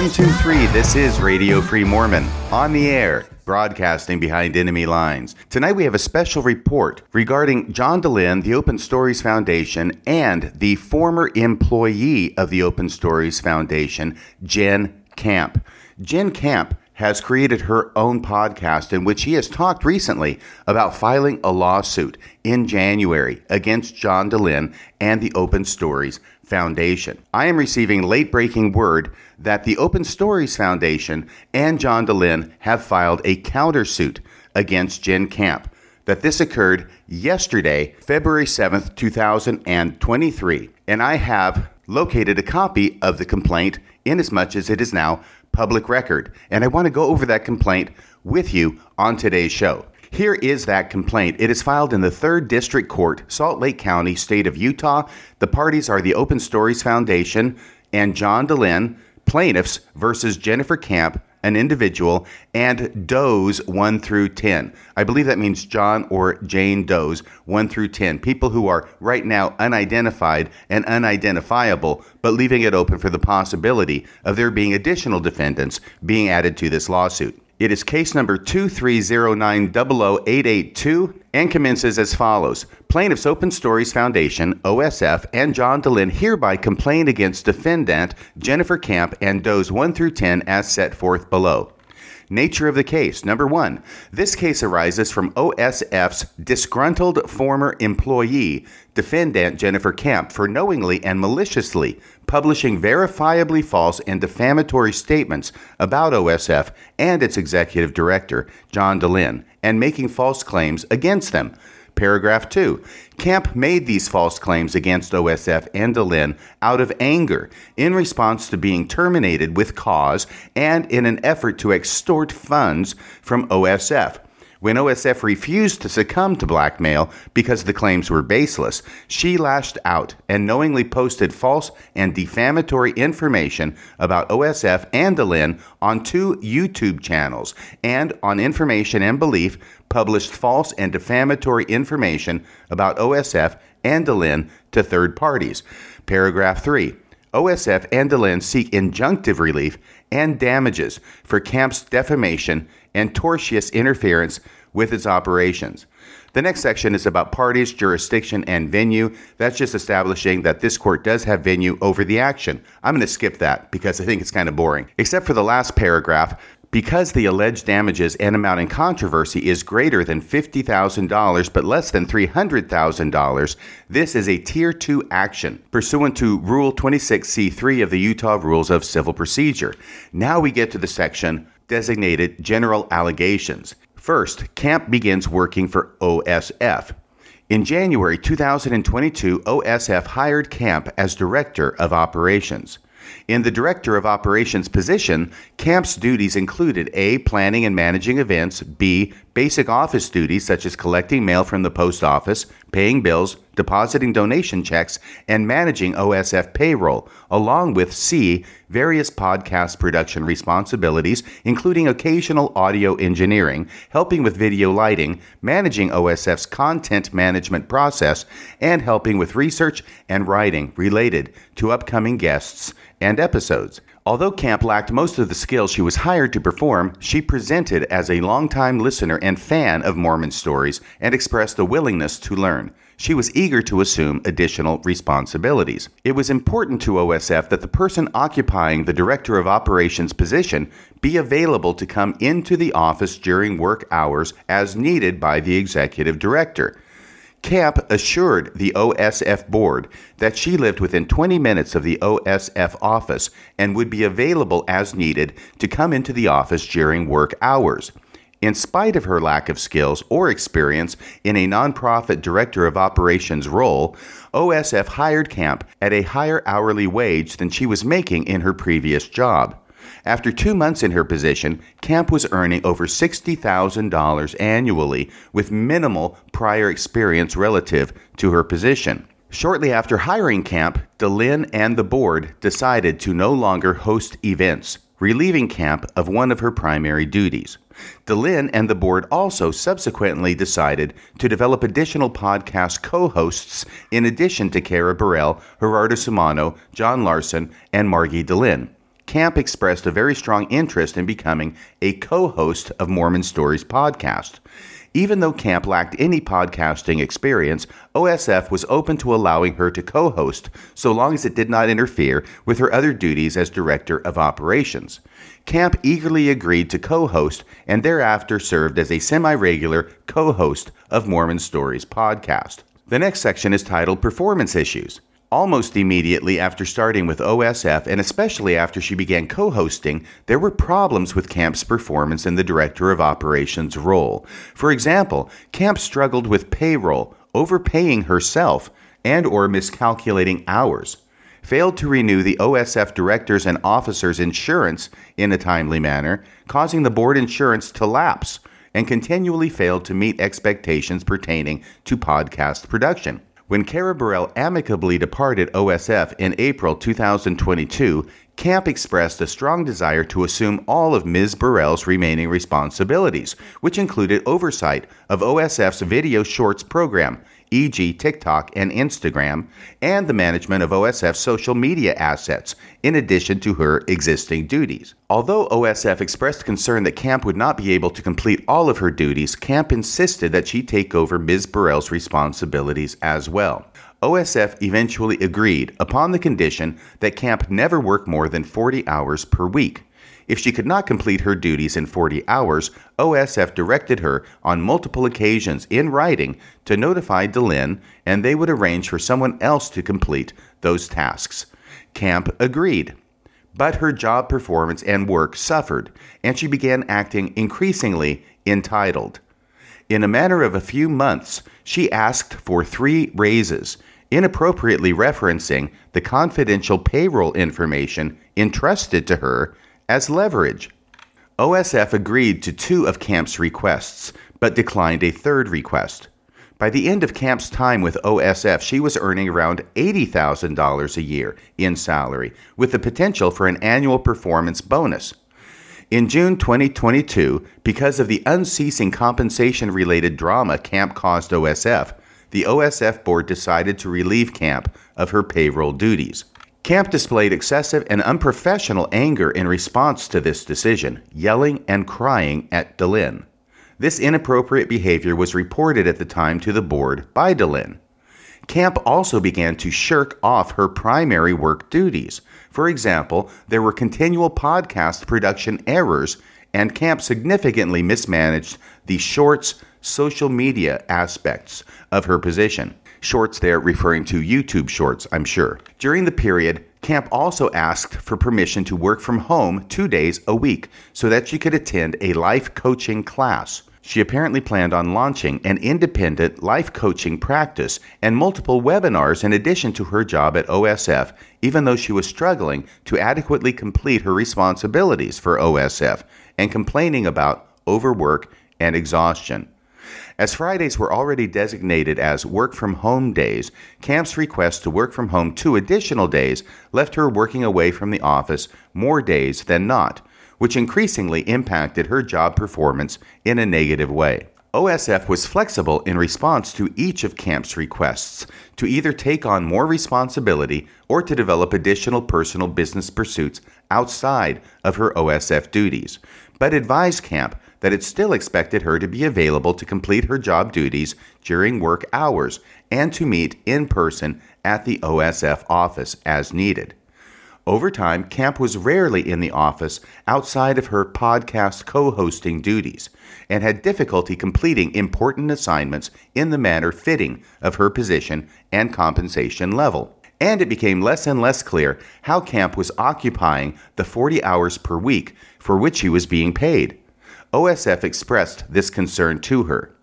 one, two, three. This is Radio Free Mormon on the air, broadcasting behind enemy lines. Tonight we have a special report regarding John Dehlin, the Open Stories Foundation, and the former employee of the Open Stories Foundation, Jen Camp. Jen Camp has created her own podcast in which he has talked recently about filing a lawsuit in January against John Dehlin and the Open Stories Foundation. I am receiving late breaking word that the Open Stories Foundation and John Dehlin have filed a countersuit against Jen Camp. That this occurred yesterday, February 7th, 2023. And I have located a copy of the complaint inasmuch as it is now public record. And I want to go over that complaint with you on today's show. Here is that complaint. It is filed in the 3rd District Court, Salt Lake County, state of Utah. The parties are the Open Stories Foundation and John Dehlin, plaintiffs versus Jennifer Camp, an individual, and Does 1 through 10. I believe that means John or Jane Does 1 through 10. People who are right now unidentified and unidentifiable, but leaving it open for the possibility of there being additional defendants being added to this lawsuit. It is case number 230900882 and commences as follows. Plaintiffs Open Stories Foundation, OSF, and John Dehlin hereby complain against defendant Jennifer Camp and Does 1 through 10 as set forth below. Nature of the case. Number one, this case arises from OSF's disgruntled former employee, defendant Jennifer Camp, for knowingly and maliciously publishing verifiably false and defamatory statements about OSF and its executive director, John Dehlin, and making false claims against them. Paragraph 2. Camp made these false claims against OSF and Dehlin out of anger in response to being terminated with cause and in an effort to extort funds from OSF. When OSF refused to succumb to blackmail because the claims were baseless, she lashed out and knowingly posted false and defamatory information about OSF and Dehlin on two YouTube channels and on information and belief published false and defamatory information about OSF and Dehlin to third parties. Paragraph 3. OSF and Dehlin seek injunctive relief and damages for Camp's defamation and tortious interference with its operations. The next section is about parties, jurisdiction, and venue. That's just establishing that this court does have venue over the action. I'm going to skip that because I think it's kind of boring. Except for the last paragraph, because the alleged damages and amount in controversy is greater than $50,000 but less than $300,000, this is a Tier 2 action pursuant to Rule 26C3 of the Utah Rules of Civil Procedure. Now we get to the section designated General Allegations. First, Camp begins working for OSF. In January 2022, OSF hired Camp as Director of Operations. In the Director of Operations position, Camp's duties included A. Planning and managing events, B. Basic office duties such as collecting mail from the post office, paying bills, depositing donation checks, and managing OSF payroll, along with C. Various podcast production responsibilities, including occasional audio engineering, helping with video lighting, managing OSF's content management process, and helping with research and writing related to upcoming guests and episodes. Although Camp lacked most of the skills she was hired to perform, she presented as a longtime listener and fan of Mormon stories and expressed a willingness to learn. She was eager to assume additional responsibilities. It was important to OSF that the person occupying the Director of Operations position be available to come into the office during work hours as needed by the Executive Director. Camp assured the OSF board that she lived within 20 minutes of the OSF office and would be available as needed to come into the office during work hours. In spite of her lack of skills or experience in a nonprofit director of operations role, OSF hired Camp at a higher hourly wage than she was making in her previous job. After two months in her position, Camp was earning over $60,000 annually with minimal prior experience relative to her position. Shortly after hiring Camp, Dehlin and the board decided to no longer host events, relieving Camp of one of her primary duties. Dehlin and the board also subsequently decided to develop additional podcast co hosts in addition to Kara Burrell, Gerardo Sumano, John Larson, and Margie Dehlin. Camp expressed a very strong interest in becoming a co host of Mormon Stories podcast. Even though Camp lacked any podcasting experience, OSF was open to allowing her to co host so long as it did not interfere with her other duties as Director of Operations. Camp eagerly agreed to co host and thereafter served as a semi regular co host of Mormon Stories podcast. The next section is titled Performance Issues. Almost immediately after starting with OSF, and especially after she began co hosting, there were problems with Camp's performance in the Director of Operations role. For example, Camp struggled with payroll, overpaying herself, and or miscalculating hours. Failed to renew the OSF directors and officers' insurance in a timely manner, causing the board insurance to lapse, and continually failed to meet expectations pertaining to podcast production. When Kara Burrell amicably departed OSF in April 2022, Camp expressed a strong desire to assume all of Ms. Burrell's remaining responsibilities, which included oversight of OSF's video shorts program, e.g., TikTok and Instagram, and the management of OSF's social media assets, in addition to her existing duties. Although OSF expressed concern that Camp would not be able to complete all of her duties, Camp insisted that she take over Ms. Burrell's responsibilities as well. OSF eventually agreed upon the condition that Camp never work more than 40 hours per week. If she could not complete her duties in 40 hours, OSF directed her on multiple occasions in writing to notify Dehlin, and they would arrange for someone else to complete those tasks. Camp agreed. But her job performance and work suffered, and she began acting increasingly entitled. In a matter of a few months, she asked for three raises, inappropriately referencing the confidential payroll information entrusted to her as leverage. OSF agreed to two of Camp's requests, but declined a third request. By the end of Camp's time with OSF, she was earning around $80,000 a year in salary, with the potential for an annual performance bonus. In June 2022, because of the unceasing compensation related drama Camp caused OSF, the OSF board decided to relieve Camp of her payroll duties. Camp displayed excessive and unprofessional anger in response to this decision, yelling and crying at Dehlin. This inappropriate behavior was reported at the time to the board by Dehlin. Camp also began to shirk off her primary work duties. For example, there were continual podcast production errors, and Camp significantly mismanaged the shorts social media aspects of her position. Shorts there referring to YouTube shorts, I'm sure. During the period, Camp also asked for permission to work from home two days a week so that she could attend a life coaching class. She apparently planned on launching an independent life coaching practice and multiple webinars in addition to her job at OSF, even though she was struggling to adequately complete her responsibilities for OSF and complaining about overwork and exhaustion. As Fridays were already designated as work from home days, Camp's request to work from home two additional days left her working away from the office more days than not, which increasingly impacted her job performance in a negative way. OSF was flexible in response to each of Camp's requests to either take on more responsibility or to develop additional personal business pursuits outside of her OSF duties, but advised Camp that it still expected her to be available to complete her job duties during work hours and to meet in person at the OSF office as needed. Over time, Camp was rarely in the office outside of her podcast co hosting duties and had difficulty completing important assignments in the manner fitting of her position and compensation level. And it became less and less clear how Camp was occupying the 40 hours per week for which he was being paid. OSF expressed this concern to her.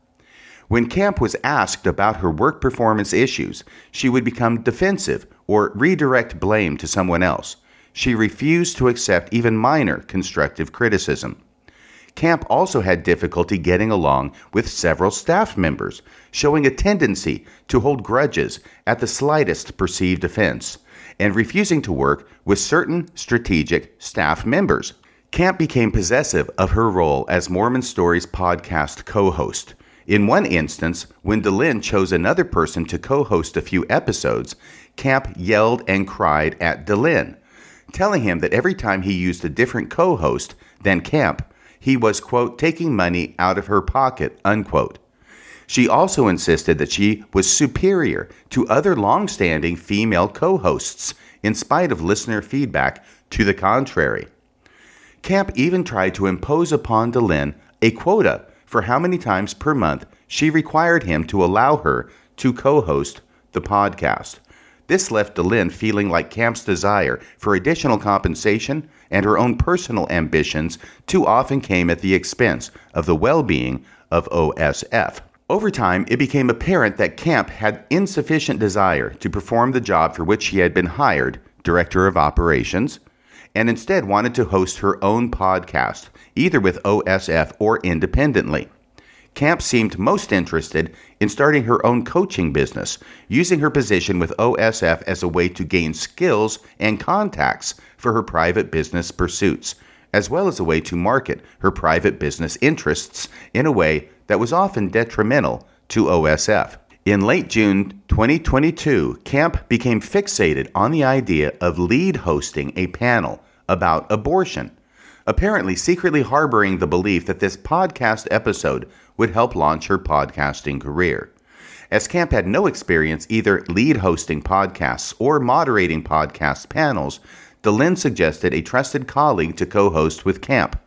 When Camp was asked about her work performance issues, she would become defensive or redirect blame to someone else. She refused to accept even minor constructive criticism. Camp also had difficulty getting along with several staff members, showing a tendency to hold grudges at the slightest perceived offense, and refusing to work with certain strategic staff members. Camp became possessive of her role as Mormon Stories podcast co host. In one instance, when Dehlin chose another person to co host a few episodes, Camp yelled and cried at Dehlin. telling him that every time he used a different co host than Camp, he was, quote, taking money out of her pocket, unquote. She also insisted that she was superior to other long standing female co hosts, in spite of listener feedback to the contrary. Camp even tried to impose upon Dehlin a quota for how many times per month she required him to allow her to co host the podcast. This left Dehlin feeling like Camp's desire for additional compensation and her own personal ambitions too often came at the expense of the well being of OSF. Over time, it became apparent that Camp had insufficient desire to perform the job for which she had been hired, Director of Operations, and instead wanted to host her own podcast, either with OSF or independently. Camp seemed most interested in starting her own coaching business, using her position with OSF as a way to gain skills and contacts for her private business pursuits, as well as a way to market her private business interests in a way that was often detrimental to OSF. In late June 2022, Camp became fixated on the idea of lead hosting a panel about abortion, apparently secretly harboring the belief that this podcast episode would help launch her podcasting career. As Camp had no experience either lead hosting podcasts or moderating podcast panels, Dehlin suggested a trusted colleague to co host with Camp.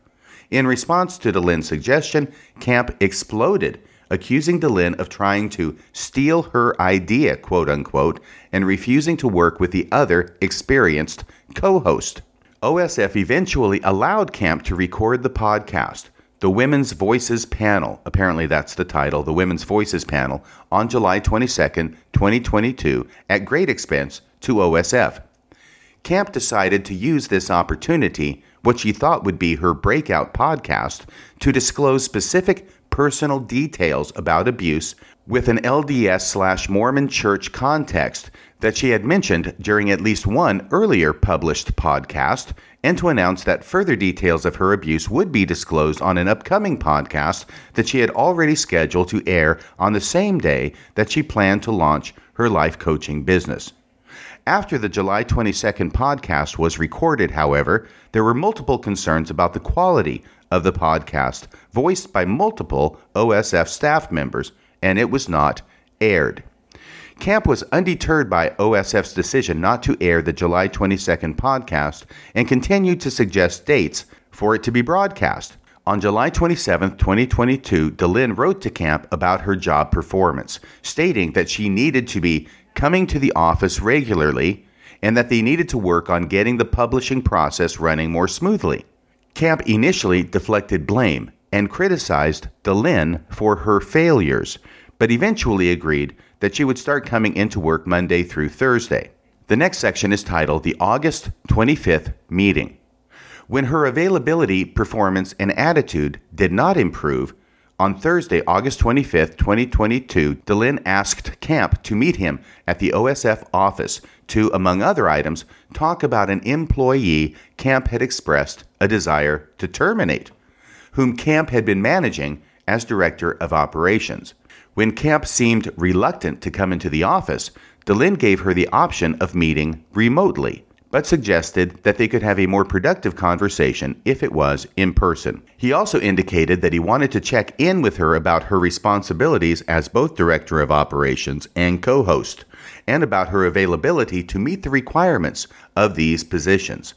In response to Dehlin's suggestion, Camp exploded, accusing Dehlin of trying to steal her idea, quote unquote, and refusing to work with the other experienced co host. OSF eventually allowed Camp to record the podcast, the Women's Voices Panel, apparently that's the title, the Women's Voices Panel, on July 22, 2022, at great expense to OSF. Camp decided to use this opportunity, what she thought would be her breakout podcast, to disclose specific personal details about abuse with an LDS slash Mormon church context that she had mentioned during at least one earlier published podcast, and to announce that further details of her abuse would be disclosed on an upcoming podcast that she had already scheduled to air on the same day that she planned to launch her life coaching business. After the July 22nd podcast was recorded, however, there were multiple concerns about the quality of the podcast, voiced by multiple OSF staff members, and it was not aired. Camp was undeterred by OSF's decision not to air the July 22nd podcast and continued to suggest dates for it to be broadcast. On July 27, 2022, Dehlin wrote to Camp about her job performance, stating that she needed to be coming to the office regularly and that they needed to work on getting the publishing process running more smoothly. Camp initially deflected blame and criticized Dehlin for her failures, but eventually agreed that she would start coming into work Monday through Thursday. The next section is titled The August 25th Meeting. When her availability, performance, and attitude did not improve, on Thursday, August 25, 2022, Dehlin asked Camp to meet him at the OSF office to, among other items, talk about an employee Camp had expressed a desire to terminate, whom Camp had been managing as Director of Operations. When Camp seemed reluctant to come into the office, Dehlin gave her the option of meeting remotely, but suggested that they could have a more productive conversation if it was in person. He also indicated that he wanted to check in with her about her responsibilities as both Director of Operations and co host, and about her availability to meet the requirements of these positions.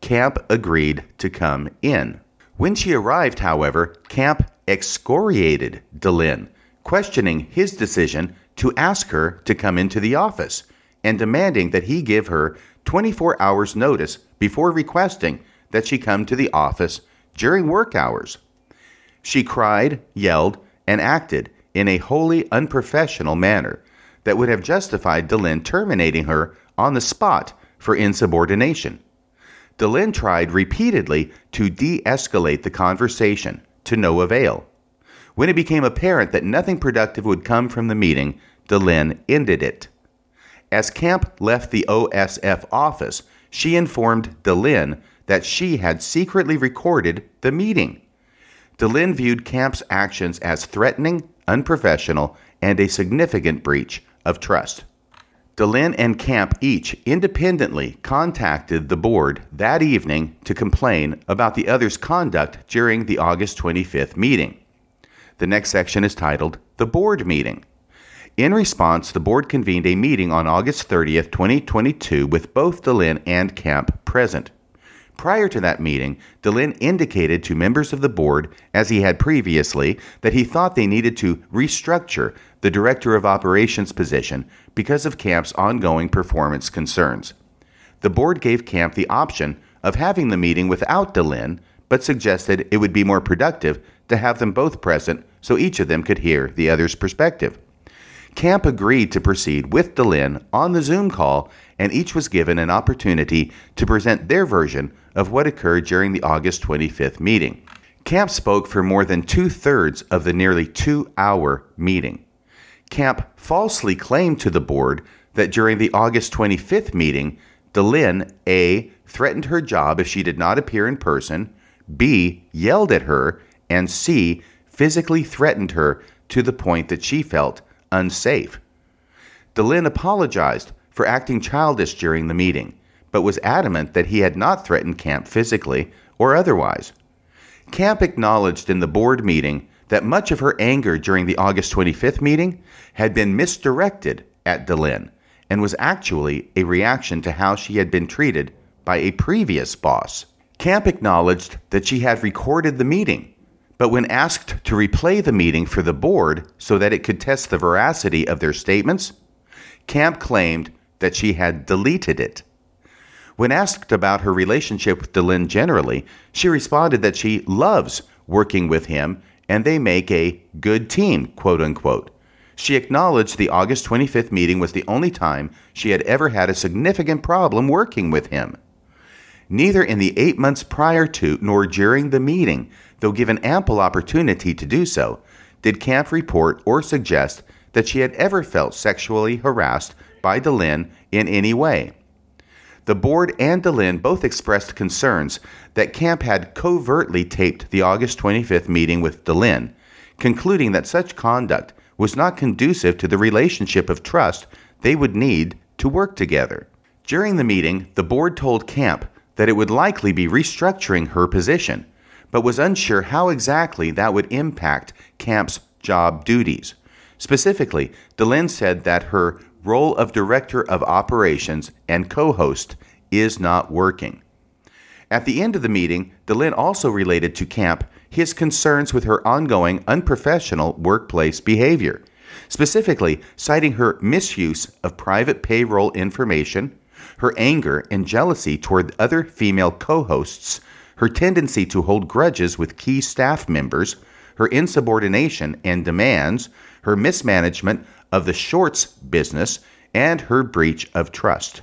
Camp agreed to come in. When she arrived, however, Camp excoriated Dehlin questioning his decision to ask her to come into the office and demanding that he give her 24 hours notice before requesting that she come to the office during work hours. She cried, yelled, and acted in a wholly unprofessional manner that would have justified Dehlin terminating her on the spot for insubordination. Dehlin tried repeatedly to de escalate the conversation to no avail. When it became apparent that nothing productive would come from the meeting, Dehlin ended it. As Camp left the OSF office, she informed Dehlin that she had secretly recorded the meeting. Dehlin viewed Camp's actions as threatening, unprofessional, and a significant breach of trust. Dehlin and Camp each independently contacted the board that evening to complain about the other's conduct during the August 25th meeting. The next section is titled The Board Meeting. In response, the board convened a meeting on August 30th, 2022, with both Dehlin and Camp present. Prior to that meeting, Dehlin indicated to members of the board, as he had previously, that he thought they needed to restructure the Director of Operations position because of Camp's ongoing performance concerns. The board gave Camp the option of having the meeting without Dehlin, but suggested it would be more productive to have them both present so each of them could hear the other's perspective. Camp agreed to proceed with Dehlin on the Zoom call, and each was given an opportunity to present their version of what occurred during the August 25th meeting. Camp spoke for more than two thirds of the nearly two hour meeting. Camp falsely claimed to the board that during the August 25th meeting, Dehlin A. threatened her job if she did not appear in person, B. yelled at her, and C. physically threatened her to the point that she felt unsafe. Dehlin apologized for acting childish during the meeting, but was adamant that he had not threatened Camp physically or otherwise. Camp acknowledged in the board meeting that much of her anger during the August 25th meeting had been misdirected at Dehlin and was actually a reaction to how she had been treated by a previous boss. Camp acknowledged that she had recorded the meeting but when asked to replay the meeting for the board so that it could test the veracity of their statements, Camp claimed that she had deleted it. When asked about her relationship with Dehlin generally, she responded that she loves working with him and they make a good team, quote unquote. She acknowledged the August 25th meeting was the only time she had ever had a significant problem working with him. Neither in the eight months prior to nor during the meeting though given ample opportunity to do so, did Camp report or suggest that she had ever felt sexually harassed by Dehlin in any way. The board and Dehlin both expressed concerns that Camp had covertly taped the August 25th meeting with Dehlin, concluding that such conduct was not conducive to the relationship of trust they would need to work together. During the meeting, the board told Camp that it would likely be restructuring her position but was unsure how exactly that would impact Camp's job duties. Specifically, Dehlin said that her role of Director of Operations and co host is not working. At the end of the meeting, Dehlin also related to Camp his concerns with her ongoing unprofessional workplace behavior, specifically citing her misuse of private payroll information, her anger and jealousy toward other female co hosts her tendency to hold grudges with key staff members, her insubordination and demands, her mismanagement of the shorts business, and her breach of trust.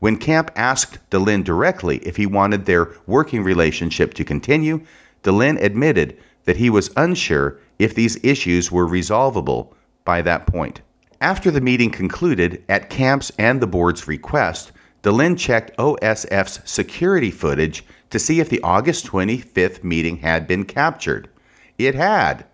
When Camp asked Dehlin directly if he wanted their working relationship to continue, Dehlin admitted that he was unsure if these issues were resolvable by that point. After the meeting concluded, at Camp's and the board's request, Dehlin checked OSF's security footage to see if the August 25th meeting had been captured. It had.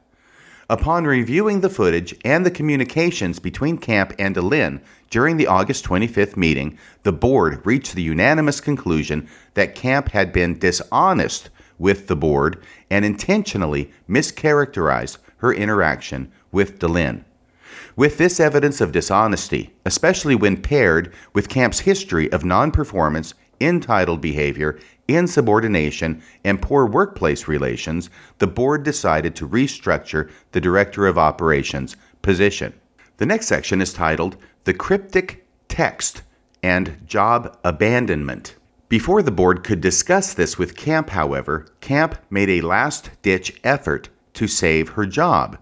Upon reviewing the footage and the communications between Camp and Dehlin during the August 25th meeting, the board reached the unanimous conclusion that Camp had been dishonest with the board and intentionally mischaracterized her interaction with Dehlin. With this evidence of dishonesty, especially when paired with Camp's history of non performance, entitled behavior, insubordination, and poor workplace relations, the board decided to restructure the Director of Operations position. The next section is titled The Cryptic Text and Job Abandonment. Before the board could discuss this with Camp, however, Camp made a last ditch effort to save her job.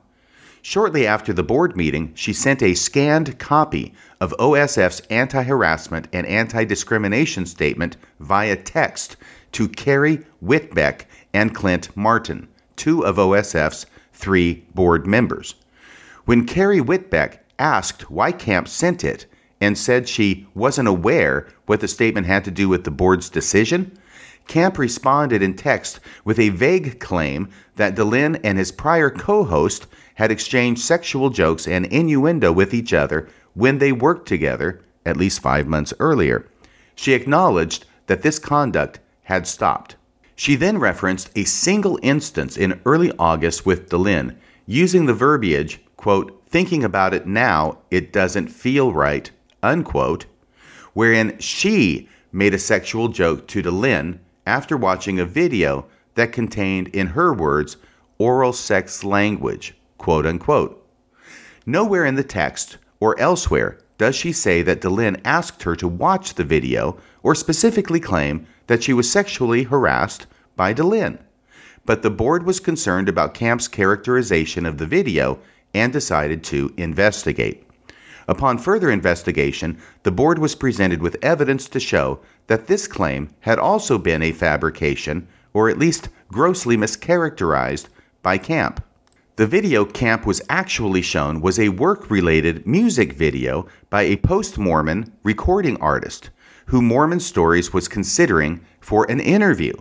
Shortly after the board meeting, she sent a scanned copy of OSF's anti harassment and anti discrimination statement via text to Carrie Whitbeck and Clint Martin, two of OSF's three board members. When Carrie Whitbeck asked why Camp sent it and said she wasn't aware what the statement had to do with the board's decision, Camp responded in text with a vague claim that Dehlin and his prior co host had exchanged sexual jokes and innuendo with each other when they worked together at least five months earlier. She acknowledged that this conduct had stopped. She then referenced a single instance in early August with Dehlin, using the verbiage, quote, thinking about it now, it doesn't feel right, unquote, wherein she made a sexual joke to Dehlin after watching a video that contained, in her words, oral sex language, quote unquote. Nowhere in the text or elsewhere does she say that Dehlin asked her to watch the video or specifically claim that she was sexually harassed by Dehlin. But the board was concerned about Camp's characterization of the video and decided to investigate. Upon further investigation, the board was presented with evidence to show that this claim had also been a fabrication, or at least grossly mischaracterized, by Camp. The video Camp was actually shown was a work related music video by a post Mormon recording artist who Mormon Stories was considering for an interview.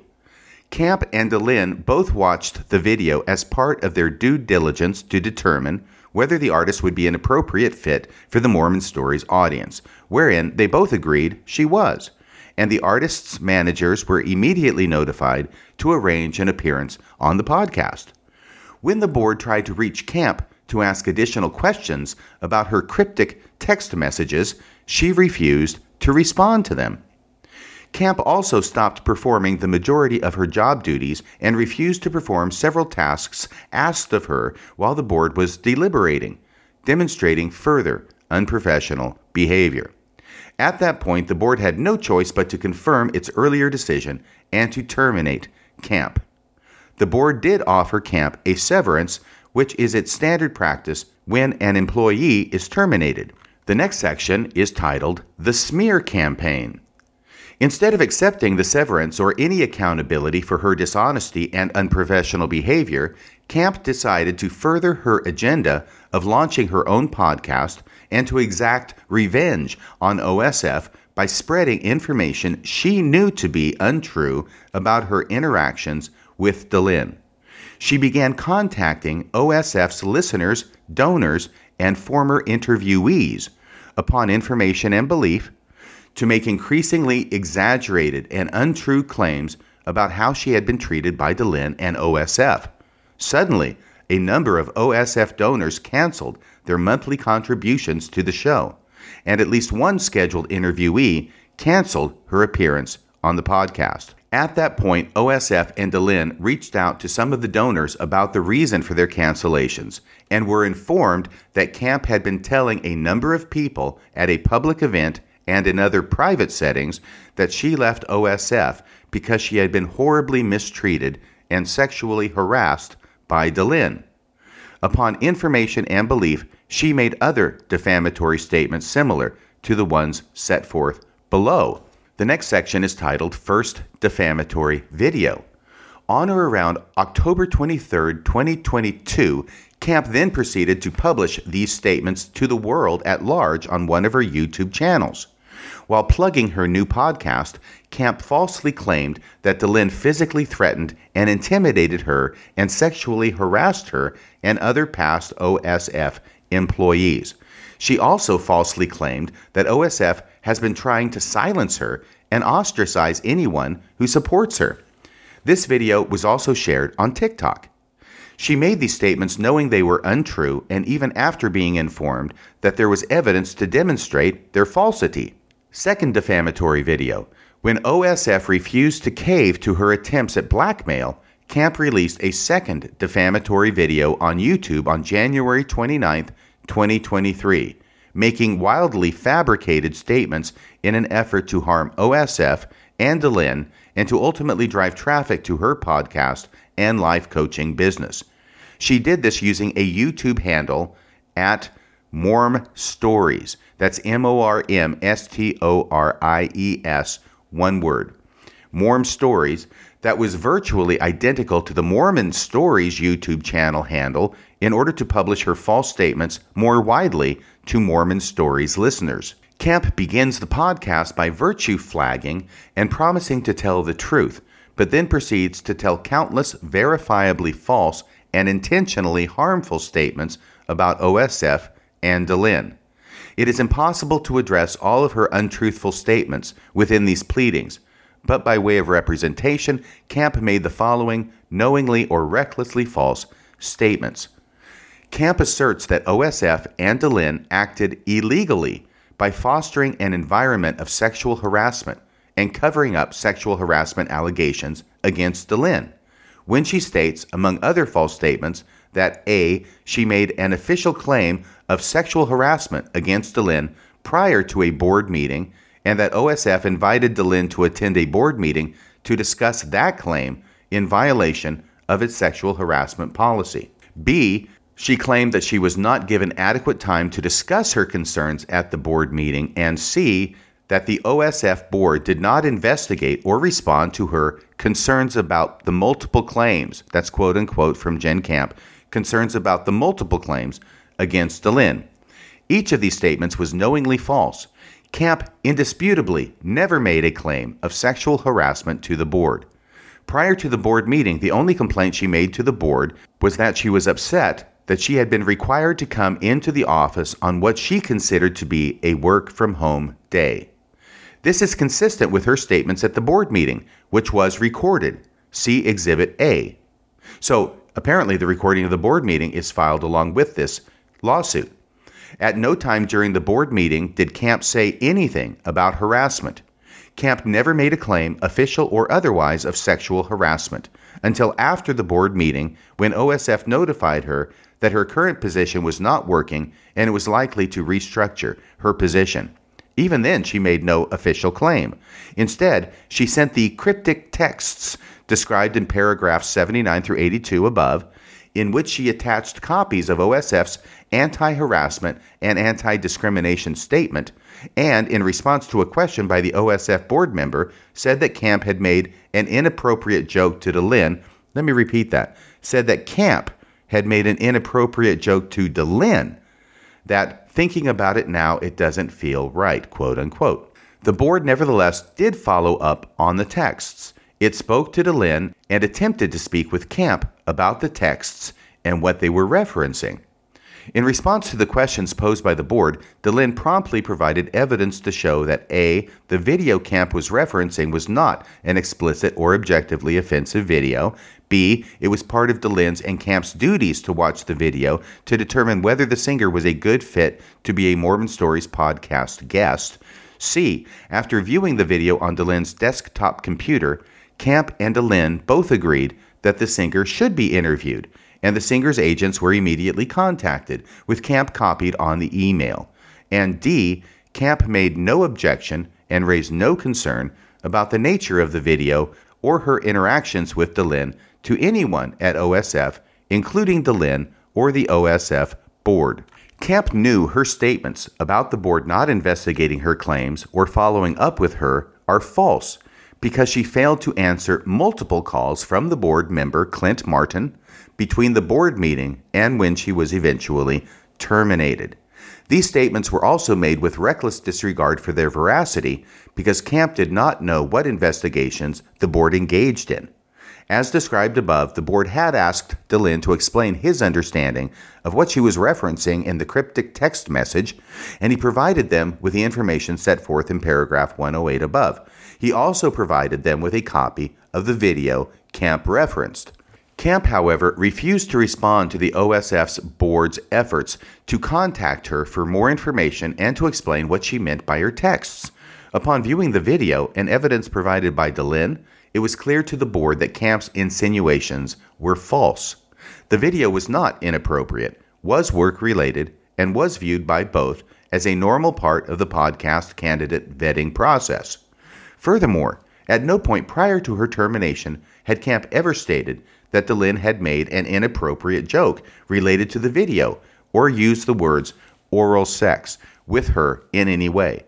Camp and Dehlin both watched the video as part of their due diligence to determine whether the artist would be an appropriate fit for the Mormon Stories audience, wherein they both agreed she was. And the artist's managers were immediately notified to arrange an appearance on the podcast. When the board tried to reach Camp to ask additional questions about her cryptic text messages, she refused to respond to them. Camp also stopped performing the majority of her job duties and refused to perform several tasks asked of her while the board was deliberating, demonstrating further unprofessional behavior. At that point, the board had no choice but to confirm its earlier decision and to terminate Camp. The board did offer Camp a severance, which is its standard practice when an employee is terminated. The next section is titled The Smear Campaign. Instead of accepting the severance or any accountability for her dishonesty and unprofessional behavior, Camp decided to further her agenda of launching her own podcast and to exact revenge on OSF by spreading information she knew to be untrue about her interactions with Dehlin. She began contacting OSF's listeners, donors, and former interviewees upon information and belief to make increasingly exaggerated and untrue claims about how she had been treated by Dehlin and OSF. Suddenly, a number of OSF donors canceled their monthly contributions to the show, and at least one scheduled interviewee canceled her appearance on the podcast. At that point, OSF and Dehlin reached out to some of the donors about the reason for their cancellations and were informed that Camp had been telling a number of people at a public event and in other private settings that she left OSF because she had been horribly mistreated and sexually harassed by Dehlin. Upon information and belief, she made other defamatory statements similar to the ones set forth below. The next section is titled First Defamatory Video. On or around October 23, 2022, Camp then proceeded to publish these statements to the world at large on one of her YouTube channels. While plugging her new podcast, Camp falsely claimed that Dehlin physically threatened and intimidated her and sexually harassed her and other past OSF employees. She also falsely claimed that OSF has been trying to silence her and ostracize anyone who supports her. This video was also shared on TikTok. She made these statements knowing they were untrue and even after being informed that there was evidence to demonstrate their falsity. Second defamatory video. When OSF refused to cave to her attempts at blackmail, Camp released a second defamatory video on YouTube on January 29, 2023, making wildly fabricated statements in an effort to harm OSF and Dehlin and to ultimately drive traffic to her podcast and life coaching business. She did this using a YouTube handle at Morm Stories. That's M O R M S T O R I E S, one word. Morm Stories that was virtually identical to the Mormon Stories YouTube channel handle in order to publish her false statements more widely to Mormon Stories listeners. Camp begins the podcast by virtue flagging and promising to tell the truth, but then proceeds to tell countless verifiably false and intentionally harmful statements about OSF and Dehlin. It is impossible to address all of her untruthful statements within these pleadings, but by way of representation, Camp made the following knowingly or recklessly false statements. Camp asserts that OSF and Dehlin acted illegally by fostering an environment of sexual harassment and covering up sexual harassment allegations against Dehlin when she states, among other false statements, that A, she made an official claim of sexual harassment against Dehlin prior to a board meeting, and that OSF invited Dehlin to attend a board meeting to discuss that claim in violation of its sexual harassment policy. B, she claimed that she was not given adequate time to discuss her concerns at the board meeting. And C, that the OSF board did not investigate or respond to her concerns about the multiple claims, that's quote unquote from Jen Camp, concerns about the multiple claims against Dehlin. Each of these statements was knowingly false. Camp indisputably never made a claim of sexual harassment to the board. Prior to the board meeting, the only complaint she made to the board was that she was upset that she had been required to come into the office on what she considered to be a work from home day. This is consistent with her statements at the board meeting, which was recorded. See Exhibit A. So, apparently, the recording of the board meeting is filed along with this lawsuit. At no time during the board meeting did Camp say anything about harassment. Camp never made a claim, official or otherwise, of sexual harassment until after the board meeting when OSF notified her that her current position was not working and it was likely to restructure her position. Even then, she made no official claim. Instead, she sent the cryptic texts described in paragraphs 79 through 82 above, in which she attached copies of OSF's anti harassment and anti discrimination statement, and in response to a question by the OSF board member, said that Camp had made an inappropriate joke to Dehlin. Let me repeat that. Said that Camp had made an inappropriate joke to Dehlin that thinking about it now, it doesn't feel right, quote unquote. The board nevertheless did follow up on the texts. It spoke to Dehlin and attempted to speak with Camp about the texts and what they were referencing. In response to the questions posed by the board, Dehlin promptly provided evidence to show that A, the video Camp was referencing was not an explicit or objectively offensive video, B, it was part of Dehlin's and Camp's duties to watch the video to determine whether the singer was a good fit to be a Mormon Stories podcast guest. C, after viewing the video on Dehlin's desktop computer, Camp and Dehlin both agreed that the singer should be interviewed, and the singer's agents were immediately contacted, with Camp copied on the email. And D, Camp made no objection and raised no concern about the nature of the video or her interactions with Dehlin to anyone at OSF, including Dehlin or the OSF board. Camp knew her statements about the board not investigating her claims or following up with her are false because she failed to answer multiple calls from the board member Clint Martin between the board meeting and when she was eventually terminated. These statements were also made with reckless disregard for their veracity because Camp did not know what investigations the board engaged in. As described above, the board had asked Dehlin to explain his understanding of what she was referencing in the cryptic text message, and he provided them with the information set forth in paragraph 108 above. He also provided them with a copy of the video Camp referenced. Camp, however, refused to respond to the OSF's board's efforts to contact her for more information and to explain what she meant by her texts. Upon viewing the video and evidence provided by Dehlin, it was clear to the board that Camp's insinuations were false. The video was not inappropriate, was work related, and was viewed by both as a normal part of the podcast candidate vetting process. Furthermore, at no point prior to her termination had Camp ever stated that Dehlin had made an inappropriate joke related to the video or used the words oral sex with her in any way.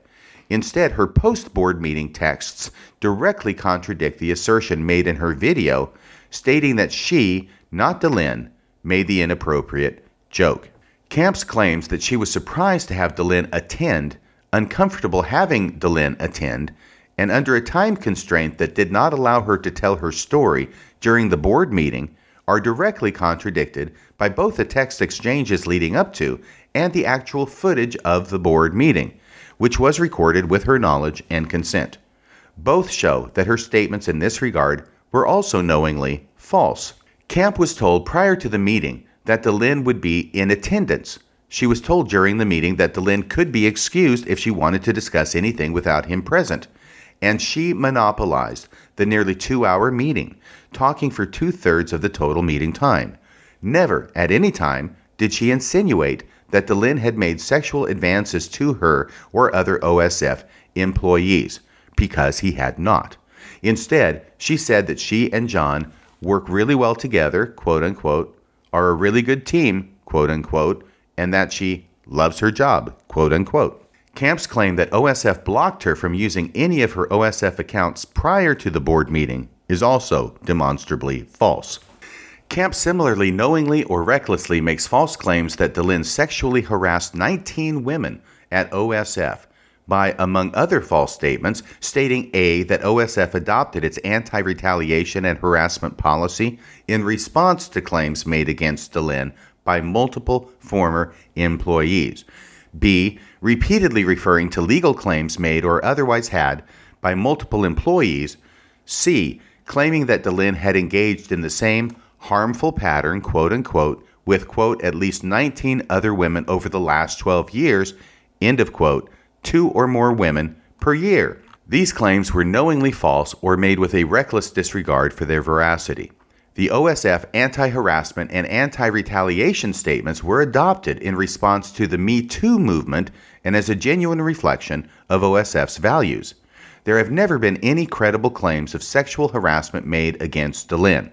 Instead, her post board meeting texts directly contradict the assertion made in her video, stating that she, not Dehlin, made the inappropriate joke. Camps claims that she was surprised to have Dehlin attend, uncomfortable having Dehlin attend, and under a time constraint that did not allow her to tell her story during the board meeting are directly contradicted by both the text exchanges leading up to and the actual footage of the board meeting, which was recorded with her knowledge and consent. Both show that her statements in this regard were also knowingly false. Camp was told prior to the meeting that Dehlin would be in attendance. She was told during the meeting that Dehlin could be excused if she wanted to discuss anything without him present. And she monopolized the nearly two hour meeting, talking for two thirds of the total meeting time. Never, at any time, did she insinuate that Dehlin had made sexual advances to her or other OSF employees, because he had not. Instead, she said that she and John work really well together, quote unquote, are a really good team, quote unquote, and that she loves her job, quote unquote. Camps claim that OSF blocked her from using any of her OSF accounts prior to the board meeting is also demonstrably false. Camp similarly knowingly or recklessly makes false claims that Dehlin sexually harassed 19 women at OSF by, among other false statements, stating A, that OSF adopted its anti retaliation and harassment policy in response to claims made against Dehlin by multiple former employees. B, repeatedly referring to legal claims made or otherwise had by multiple employees. C, claiming that Dehlin had engaged in the same harmful pattern, quote unquote, with, quote, at least 19 other women over the last 12 years, end of quote, two or more women per year. These claims were knowingly false or made with a reckless disregard for their veracity. The OSF anti harassment and anti retaliation statements were adopted in response to the Me Too movement and as a genuine reflection of OSF's values. There have never been any credible claims of sexual harassment made against Dehlin.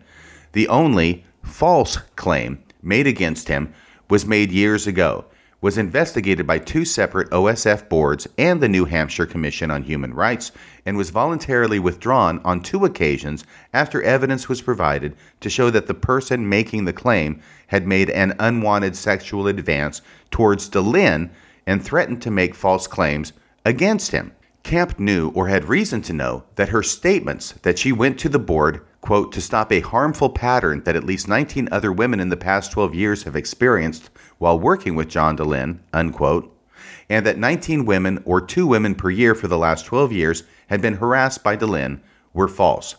The only false claim made against him was made years ago, was investigated by two separate OSF boards and the New Hampshire Commission on Human Rights, and was voluntarily withdrawn on two occasions after evidence was provided to show that the person making the claim had made an unwanted sexual advance towards Dehlin and threatened to make false claims against him. Camp knew or had reason to know that her statements that she went to the board, quote, to stop a harmful pattern that at least 19 other women in the past 12 years have experienced while working with John Dehlin, unquote, and that 19 women or two women per year for the last 12 years had been harassed by Dehlin were false.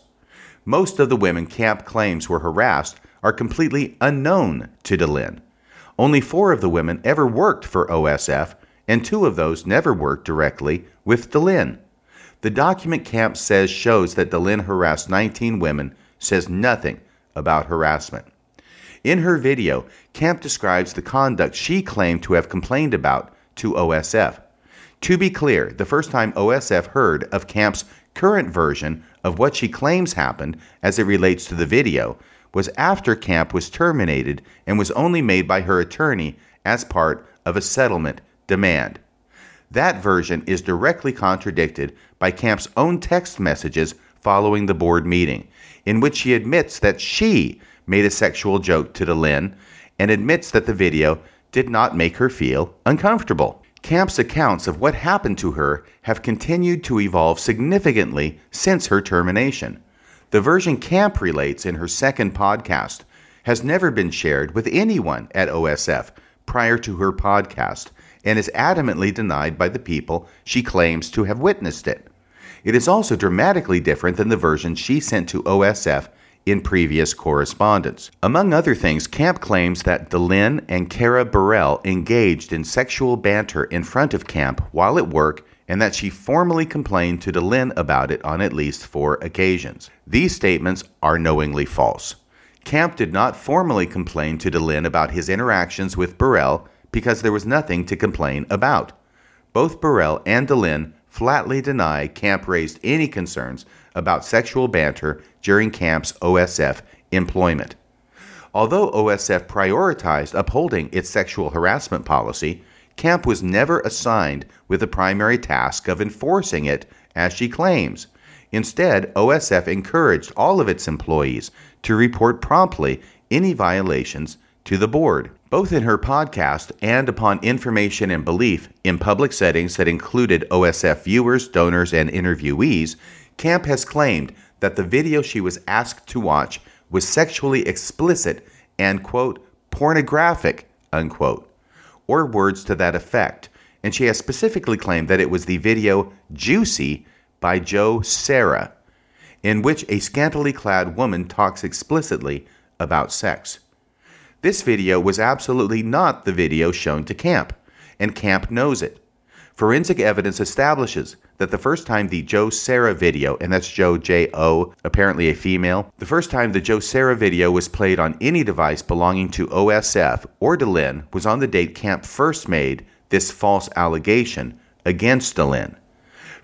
Most of the women Camp claims were harassed are completely unknown to Dehlin. Only four of the women ever worked for OSF, and two of those never worked directly with Dehlin. The document Camp says shows that Dehlin harassed 19 women says nothing about harassment. In her video, Camp describes the conduct she claimed to have complained about to OSF. To be clear, the first time OSF heard of Camp's current version of what she claims happened as it relates to the video was after Camp was terminated and was only made by her attorney as part of a settlement demand. That version is directly contradicted by Camp's own text messages following the board meeting, in which she admits that she made a sexual joke to Dehlin and admits that the video did not make her feel uncomfortable. Camp's accounts of what happened to her have continued to evolve significantly since her termination. The version Camp relates in her second podcast has never been shared with anyone at OSF prior to her podcast and is adamantly denied by the people she claims to have witnessed it. It is also dramatically different than the version she sent to OSF in previous correspondence. Among other things, Camp claims that Dehlin and Carah Burrell engaged in sexual banter in front of Camp while at work and that she formally complained to Dehlin about it on at least four occasions. These statements are knowingly false. Camp did not formally complain to Dehlin about his interactions with Burrell because there was nothing to complain about. Both Burrell and Dehlin flatly deny Camp raised any concerns about sexual banter during Camp's OSF employment. Although OSF prioritized upholding its sexual harassment policy, Camp was never assigned with the primary task of enforcing it, as she claims. Instead, OSF encouraged all of its employees to report promptly any violations to the board both in her podcast and upon information and belief in public settings that included OSF viewers, donors, and interviewees, Camp has claimed that the video she was asked to watch was sexually explicit and, quote, pornographic, unquote. or words to that effect, and she has specifically claimed that it was the video Juicy by Joe Sarah, in which a scantily clad woman talks explicitly about sex. This video was absolutely not the video shown to Camp, and Camp knows it. Forensic evidence establishes that the first time the Joe Sarah video, and that's Joe J O, apparently a female, the first time the Joe Sarah video was played on any device belonging to OSF or Dehlin was on the date Camp first made this false allegation against Dehlin.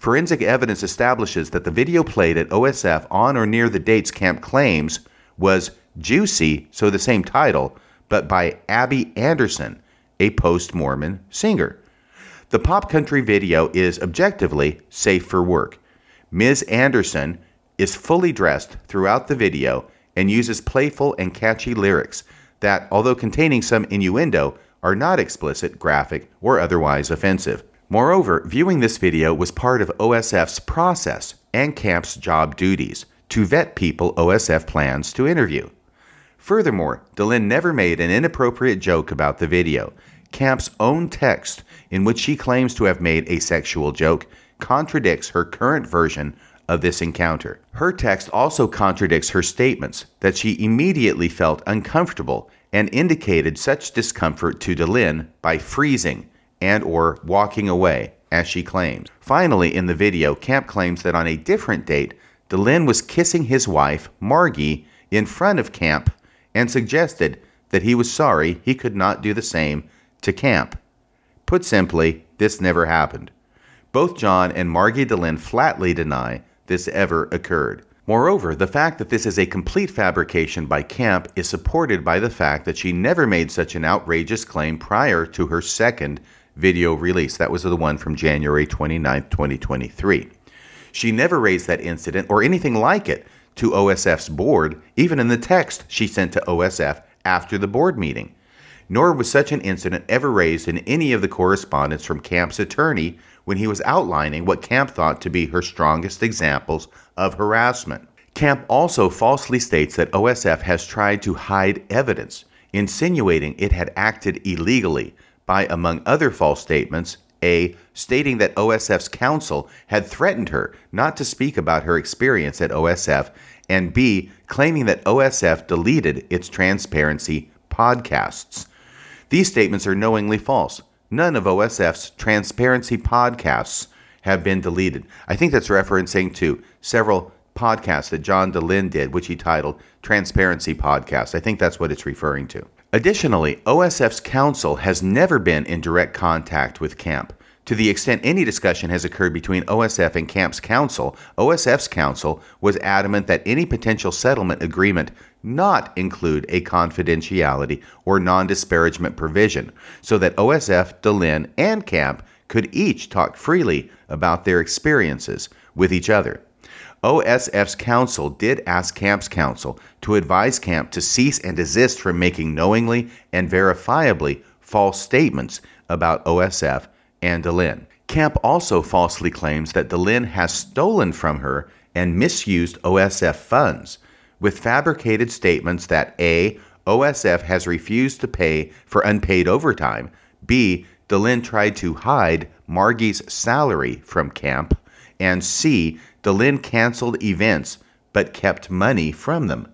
Forensic evidence establishes that the video played at OSF on or near the dates Camp claims was Juicy, so the same title, but by Abby Anderson, a post Mormon singer. The pop country video is objectively safe for work. Ms. Anderson is fully dressed throughout the video and uses playful and catchy lyrics that, although containing some innuendo, are not explicit, graphic, or otherwise offensive. Moreover, viewing this video was part of OSF's process and camp's job duties to vet people OSF plans to interview. Furthermore, Dehlin never made an inappropriate joke about the video. Camp's own text, in which she claims to have made a sexual joke, contradicts her current version of this encounter. Her text also contradicts her statements that she immediately felt uncomfortable and indicated such discomfort to Dehlin by freezing and or walking away, as she claims. Finally, in the video, Camp claims that on a different date, Dehlin was kissing his wife, Margie, in front of Camp and suggested that he was sorry he could not do the same to camp. Put simply, this never happened. Both John and Margie Dehlin flatly deny this ever occurred. Moreover, the fact that this is a complete fabrication by Camp is supported by the fact that she never made such an outrageous claim prior to her second video release. That was the one from January 29, 2023. She never raised that incident or anything like it to OSF's board, even in the text she sent to OSF after the board meeting nor was such an incident ever raised in any of the correspondence from Camp's attorney when he was outlining what Camp thought to be her strongest examples of harassment. Camp also falsely states that OSF has tried to hide evidence, insinuating it had acted illegally by, among other false statements, A. stating that OSF's counsel had threatened her not to speak about her experience at OSF, and B. claiming that OSF deleted its transparency podcasts. These statements are knowingly false. None of OSF's transparency podcasts have been deleted. I think that's referencing to several podcasts that John Dehlin did, which he titled Transparency Podcast. I think that's what it's referring to. Additionally, OSF's counsel has never been in direct contact with Camp. To the extent any discussion has occurred between OSF and Camp's counsel, OSF's counsel was adamant that any potential settlement agreement not include a confidentiality or non disparagement provision so that OSF, Dehlin, and Camp could each talk freely about their experiences with each other. OSF's counsel did ask Camp's counsel to advise Camp to cease and desist from making knowingly and verifiably false statements about OSF and Dehlin. Camp also falsely claims that Dehlin has stolen from her and misused OSF funds with fabricated statements that A. OSF has refused to pay for unpaid overtime, B. Dehlin tried to hide Margie's salary from camp, and C. Dehlin canceled events but kept money from them.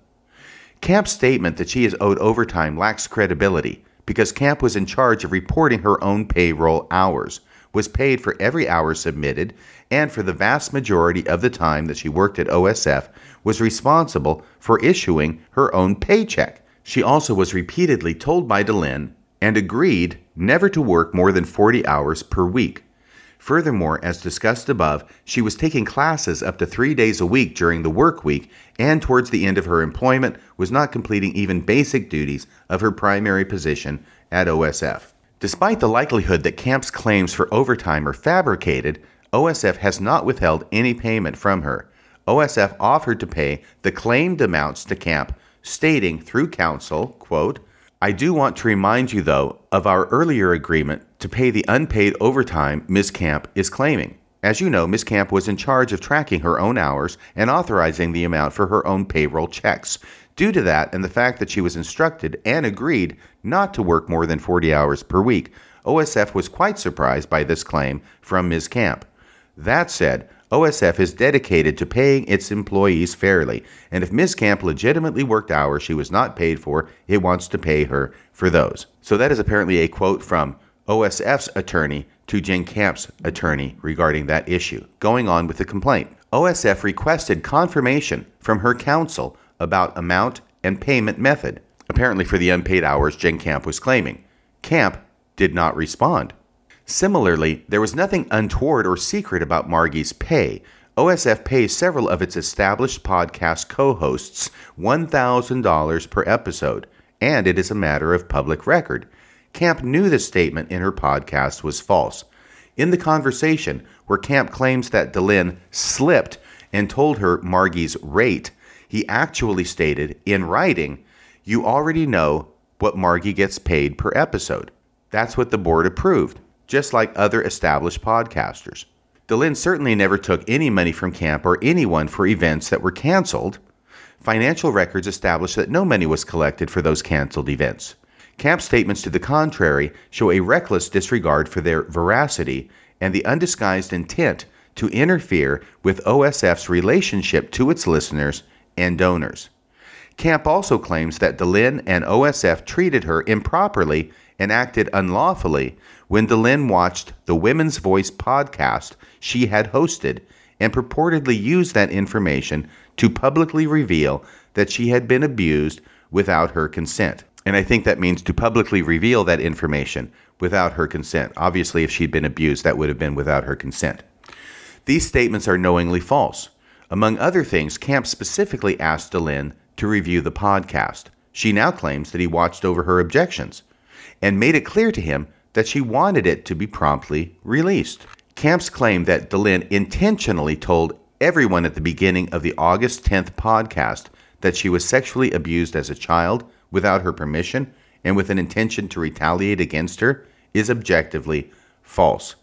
Camp's statement that she is owed overtime lacks credibility because Camp was in charge of reporting her own payroll hours, was paid for every hour submitted, and for the vast majority of the time that she worked at OSF was responsible for issuing her own paycheck. She also was repeatedly told by Dehlin and agreed never to work more than 40 hours per week. Furthermore, as discussed above, she was taking classes up to three days a week during the work week, and towards the end of her employment was not completing even basic duties of her primary position at OSF. Despite the likelihood that Camp's claims for overtime are fabricated, OSF has not withheld any payment from her. OSF offered to pay the claimed amounts to Camp, stating through counsel, quote, I do want to remind you, though, of our earlier agreement to pay the unpaid overtime Ms. Camp is claiming. As you know, Ms. Camp was in charge of tracking her own hours and authorizing the amount for her own payroll checks. Due to that and the fact that she was instructed and agreed not to work more than 40 hours per week, OSF was quite surprised by this claim from Ms. Camp. That said, OSF is dedicated to paying its employees fairly, and if Ms. Camp legitimately worked hours she was not paid for, it wants to pay her for those. So that is apparently a quote from OSF's attorney to Jen Camp's attorney regarding that issue. Going on with the complaint. OSF requested confirmation from her counsel about amount and payment method, apparently for the unpaid hours Jen Camp was claiming. Camp did not respond. Similarly, there was nothing untoward or secret about Margie's pay. OSF pays several of its established podcast co hosts $1,000 per episode, and it is a matter of public record. Camp knew the statement in her podcast was false. In the conversation where Camp claims that Dehlin slipped and told her Margie's rate, he actually stated in writing, You already know what Margie gets paid per episode. That's what the board approved just like other established podcasters. Dehlin certainly never took any money from Camp or anyone for events that were canceled. Financial records establish that no money was collected for those canceled events. Camp's statements to the contrary show a reckless disregard for their veracity and the undisguised intent to interfere with OSF's relationship to its listeners and donors. Camp also claims that Dehlin and OSF treated her improperly and acted unlawfully when Dehlin watched the Women's Voice podcast she had hosted and purportedly used that information to publicly reveal that she had been abused without her consent. And I think that means to publicly reveal that information without her consent. Obviously, if she'd been abused, that would have been without her consent. These statements are knowingly false. Among other things, Camp specifically asked Dehlin to review the podcast. She now claims that he watched over her objections and made it clear to him that she wanted it to be promptly released. Camps claim that Dehlin intentionally told everyone at the beginning of the August 10th podcast that she was sexually abused as a child without her permission and with an intention to retaliate against her is objectively false.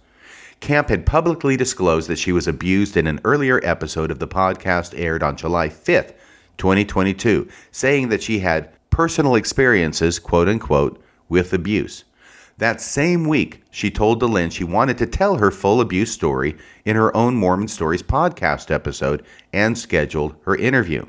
Camp had publicly disclosed that she was abused in an earlier episode of the podcast aired on July 5th, 2022, saying that she had personal experiences, quote unquote, with abuse. That same week, she told Dehlin she wanted to tell her full abuse story in her own Mormon Stories podcast episode and scheduled her interview.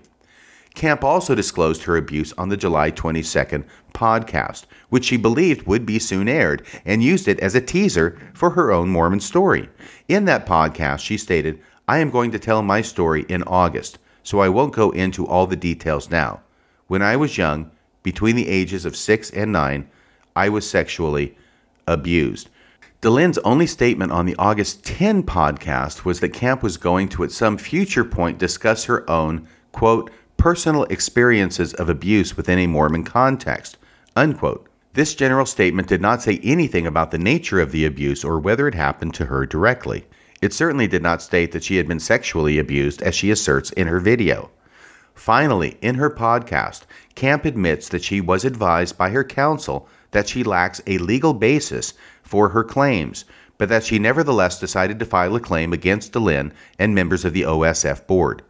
Camp also disclosed her abuse on the July 22nd podcast, which she believed would be soon aired, and used it as a teaser for her own Mormon story. In that podcast, she stated, I am going to tell my story in August, so I won't go into all the details now. When I was young, between the ages of six and nine, I was sexually abused. Dehlin's only statement on the August 10 podcast was that Camp was going to, at some future point, discuss her own, quote, personal experiences of abuse within a Mormon context, unquote. This general statement did not say anything about the nature of the abuse or whether it happened to her directly. It certainly did not state that she had been sexually abused, as she asserts in her video. Finally, in her podcast, Camp admits that she was advised by her counsel that she lacks a legal basis for her claims, but that she nevertheless decided to file a claim against Dehlin and members of the OSF board.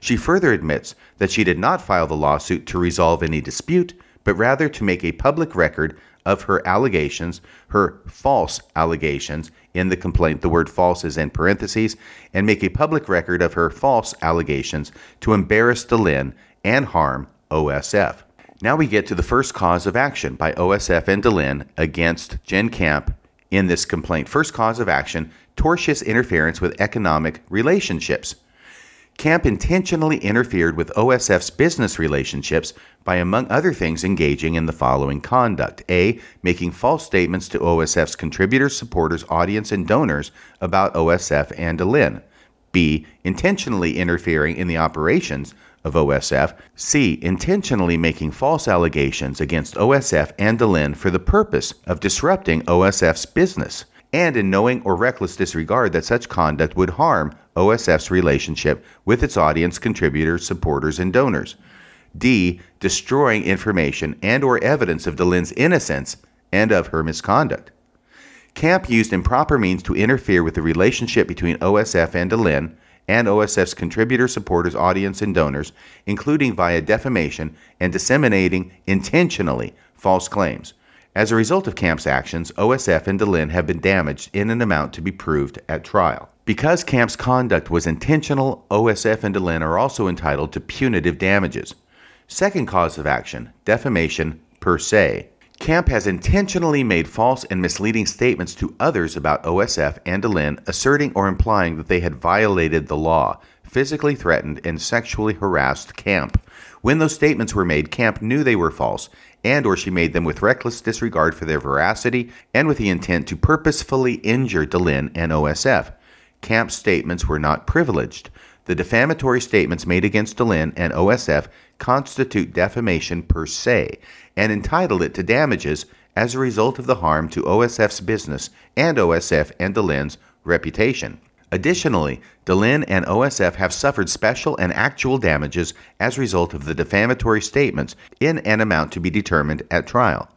She further admits that she did not file the lawsuit to resolve any dispute, but rather to make a public record of her allegations, her false allegations, in the complaint. The word false is in parentheses, and make a public record of her false allegations to embarrass Dehlin and harm OSF. Now we get to the first cause of action by OSF and Dehlin against Jen Camp in this complaint. First cause of action tortious interference with economic relationships. Camp intentionally interfered with OSF's business relationships by, among other things, engaging in the following conduct A. Making false statements to OSF's contributors, supporters, audience, and donors about OSF and Dehlin. B. Intentionally interfering in the operations of OSF, C. Intentionally making false allegations against OSF and Dehlin for the purpose of disrupting OSF's business, and in knowing or reckless disregard that such conduct would harm OSF's relationship with its audience, contributors, supporters, and donors. D. Destroying information and or evidence of Dehlin's innocence and of her misconduct. Camp used improper means to interfere with the relationship between OSF and Dehlin, and OSF's contributors, supporters, audience, and donors, including via defamation and disseminating intentionally false claims. As a result of Camp's actions, OSF and Dehlin have been damaged in an amount to be proved at trial. Because Camp's conduct was intentional, OSF and Dehlin are also entitled to punitive damages. Second cause of action defamation per se. Camp has intentionally made false and misleading statements to others about OSF and Dehlin, asserting or implying that they had violated the law, physically threatened, and sexually harassed Camp. When those statements were made, Camp knew they were false and or she made them with reckless disregard for their veracity and with the intent to purposefully injure Dehlin and OSF. Camp's statements were not privileged. The defamatory statements made against Dehlin and OSF constitute defamation per se and entitle it to damages as a result of the harm to OSF's business and OSF and Dehlin's reputation. Additionally, Dehlin and OSF have suffered special and actual damages as a result of the defamatory statements in an amount to be determined at trial.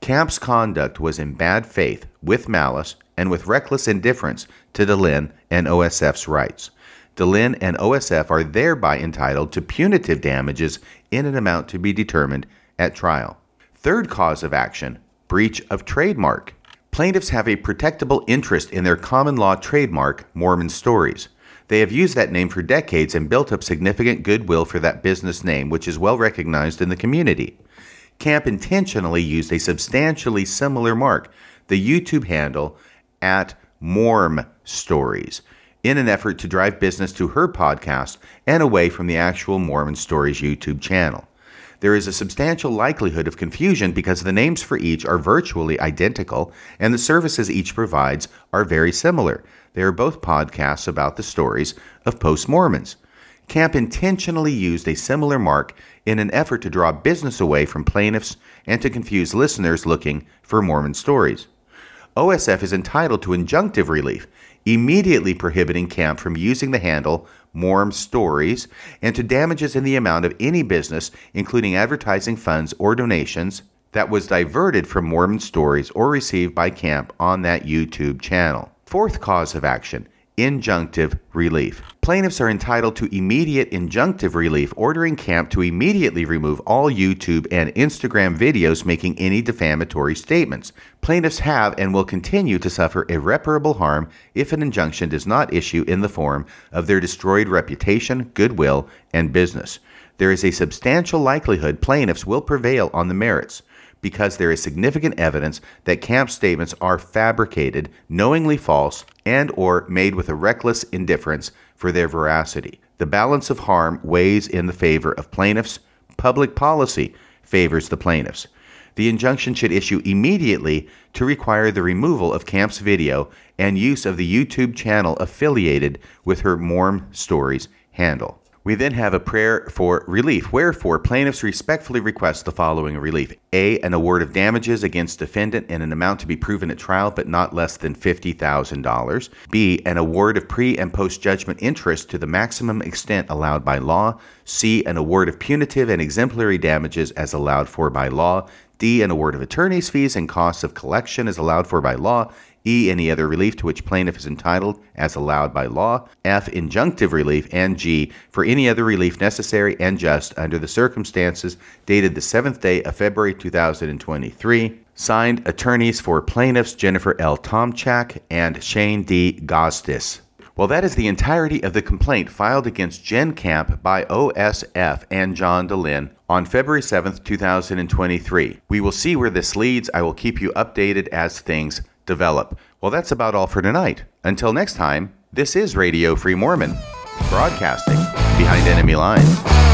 Camp's conduct was in bad faith, with malice, and with reckless indifference to Dehlin and OSF's rights. Dehlin and OSF are thereby entitled to punitive damages in an amount to be determined at trial. Third cause of action breach of trademark. Plaintiffs have a protectable interest in their common law trademark, Mormon Stories. They have used that name for decades and built up significant goodwill for that business name, which is well recognized in the community. Camp intentionally used a substantially similar mark, the YouTube handle at Morm Stories, in an effort to drive business to her podcast and away from the actual Mormon Stories YouTube channel there is a substantial likelihood of confusion because the names for each are virtually identical and the services each provides are very similar. They are both podcasts about the stories of post Mormons. Camp intentionally used a similar mark in an effort to draw business away from plaintiffs and to confuse listeners looking for Mormon stories. OSF is entitled to injunctive relief, immediately prohibiting Camp from using the handle Morm Stories and to damages in the amount of any business, including advertising funds or donations, that was diverted from Mormon Stories or received by Camp on that YouTube channel. Fourth cause of action injunctive relief. Plaintiffs are entitled to immediate injunctive relief, ordering Camp to immediately remove all YouTube and Instagram videos making any defamatory statements. Plaintiffs have and will continue to suffer irreparable harm if an injunction does not issue in the form of their destroyed reputation, goodwill, and business. There is a substantial likelihood plaintiffs will prevail on the merits because there is significant evidence that Camp's statements are fabricated, knowingly false, and or made with a reckless indifference for their veracity. The balance of harm weighs in the favor of plaintiffs. Public policy favors the plaintiffs. The injunction should issue immediately to require the removal of Camp's video and use of the YouTube channel affiliated with her Morm Stories handle. We then have a prayer for relief. Wherefore, plaintiffs respectfully request the following relief A. An award of damages against defendant in an amount to be proven at trial, but not less than $50,000. B. An award of pre and post judgment interest to the maximum extent allowed by law. C. An award of punitive and exemplary damages as allowed for by law. D. An award of attorney's fees and costs of collection as allowed for by law. E. Any other relief to which plaintiff is entitled as allowed by law. F. Injunctive relief. And G. For any other relief necessary and just under the circumstances dated the 7th day of February 2023. Signed attorneys for plaintiffs Jennifer L. Tomchak and Shane D. Gostis. Well, that is the entirety of the complaint filed against Jen Camp by OSF and John Dehlin on February 7th, 2023. We will see where this leads. I will keep you updated as things develop. Well, that's about all for tonight. Until next time, this is Radio Free Mormon, broadcasting behind enemy lines.